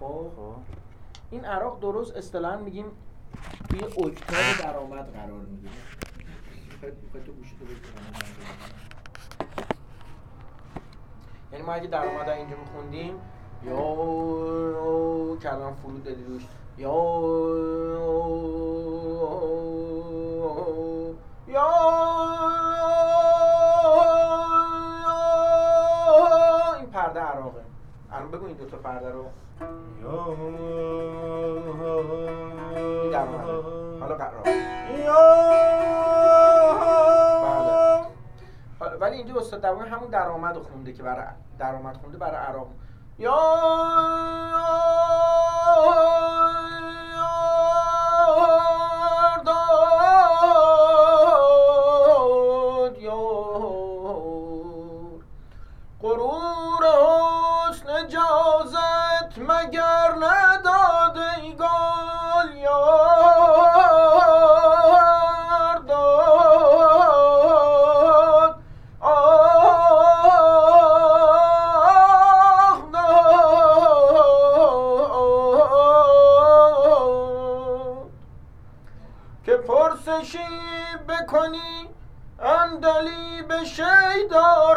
خب. این عراق درست اصطلاحا میگیم توی اکتاب درآمد قرار می‌گیره. یعنی ما اگه درآمد اینجا میخوندیم یا کلام فرود دادی روش. یا پرده رو. این حالا قرار. بله. ولی اینجا استاد دوام همون درآمد خونده که برای درآمد خونده برای عراق. یا که پرسشی بکنی اندلی به شیدارایان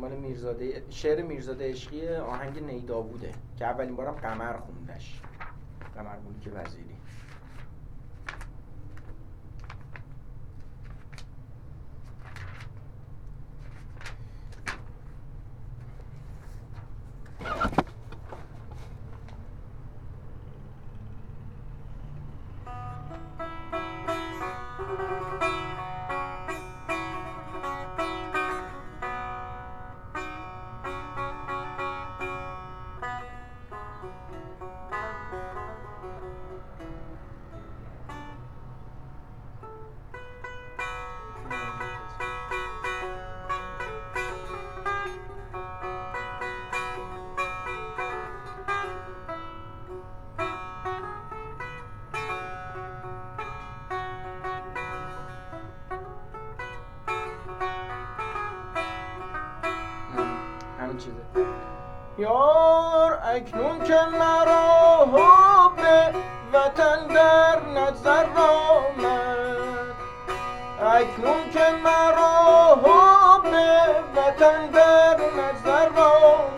مال میرزاده شعر میرزاده عشقی آهنگ نیدا بوده که اولین بارم قمر خوندش. قمر که وزیری. یار اکنون که مرا حب وطن در نظر آمد. اکنون که مرا حب وطن در نظر آمد.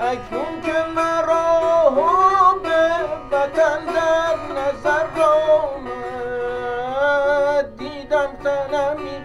اکنون که مرا حب وطن در نظر آمد. دیدم تنمی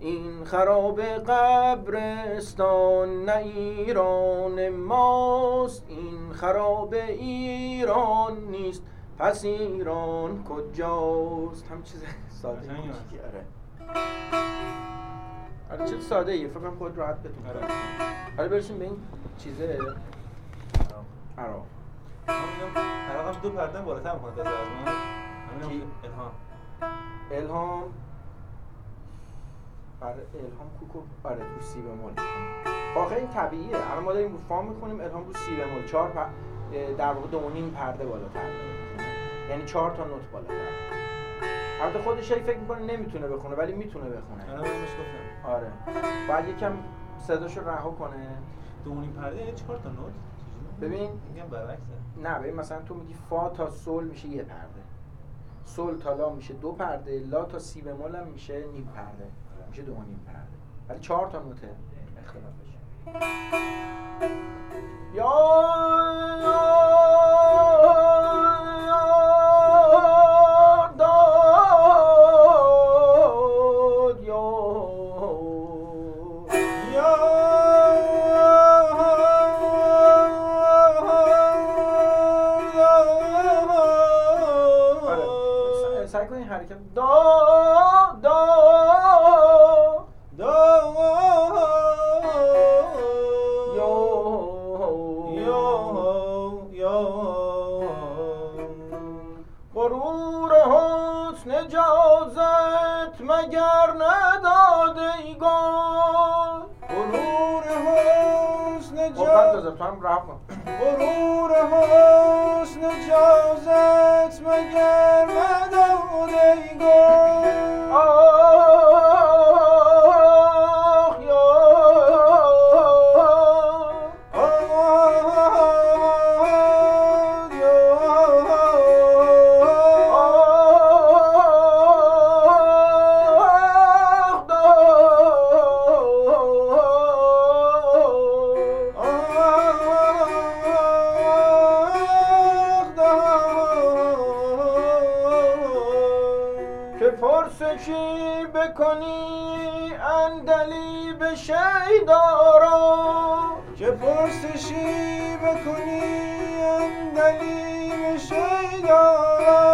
این خراب قبرستان نه ایران ماست این خراب ایران نیست. پس ایران کجاست؟ هم چیز ساده آره. آره چه ساده ایه. فکر کنم خود راحت بتون آره. حالا برسیم به این چیزه. عراق عراق هم دو پرده بالاتر می‌کنه از؟ همین الهام. الهام. آره الهام کوکو آره تو سی بمول. آخه این طبیعیه. الان ما داریم رو فام می‌کنیم الهام رو سی بمول. چهار پر... در واقع دو نیم پرده بالاتر یعنی چهار تا نوت بالاتر. البته خودش هی فکر می‌کنه نمی‌تونه بخونه ولی می‌تونه بخونه. آره گفتم. آره. باید یکم صداشو رها کنه. دو نیم پرده یعنی چهار تا نوت؟ ببین. میگم برعکسه. نه ببین مثلا تو میگی فا تا سول میشه یه پرده. سول تا لا میشه دو پرده لا تا سی بمول هم میشه نیم پرده. میشه دو نیم پرده. ولی چهار تا نوته اختلافش یا حسن اجازت مگر نداده ای گل؟ غرور حسن خب کن. غرور حسن جازت مگر بکنی اندلی به شیدارا که پرسشی بکنی اندلی شیدارا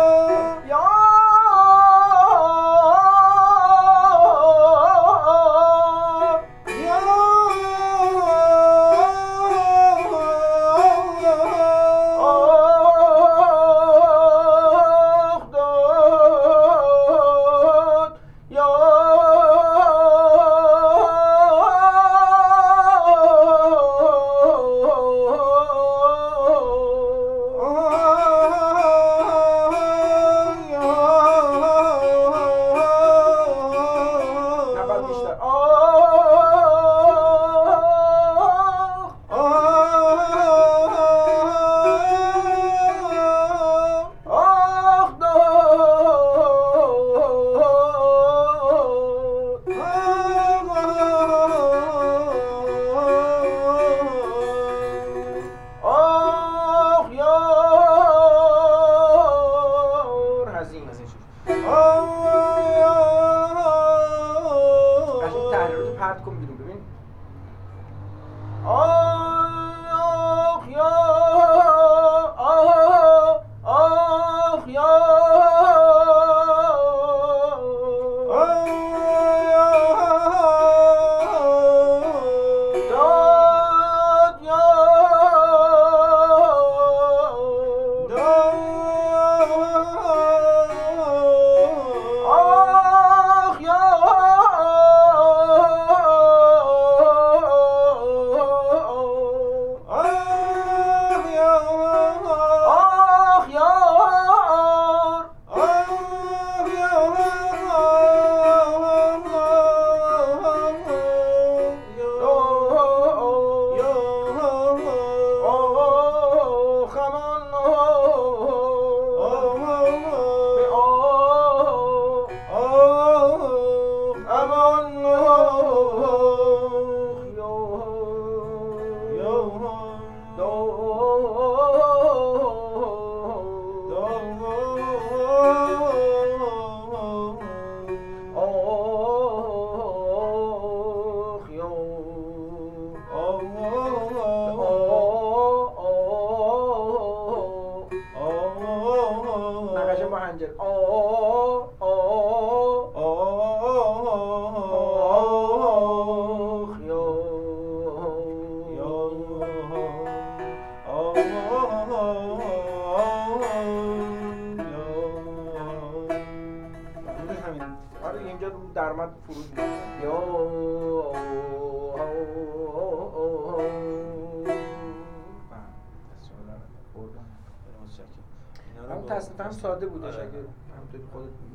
همون تصنیف هم ساده بودش آره. اگه همونطوری خودت می‌تونی.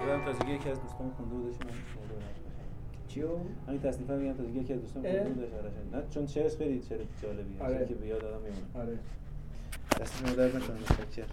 بودم تازگی یکی از دوستان خونده بودش من چیو؟ همین تصنیف هم میگم تازگی یکی از دوستان؟ خونده بودش آره نه چون شعرش خیلی شعر جالبیه آره. که به یاد آدم میمونه آره دست شما درد نکنه متشکرم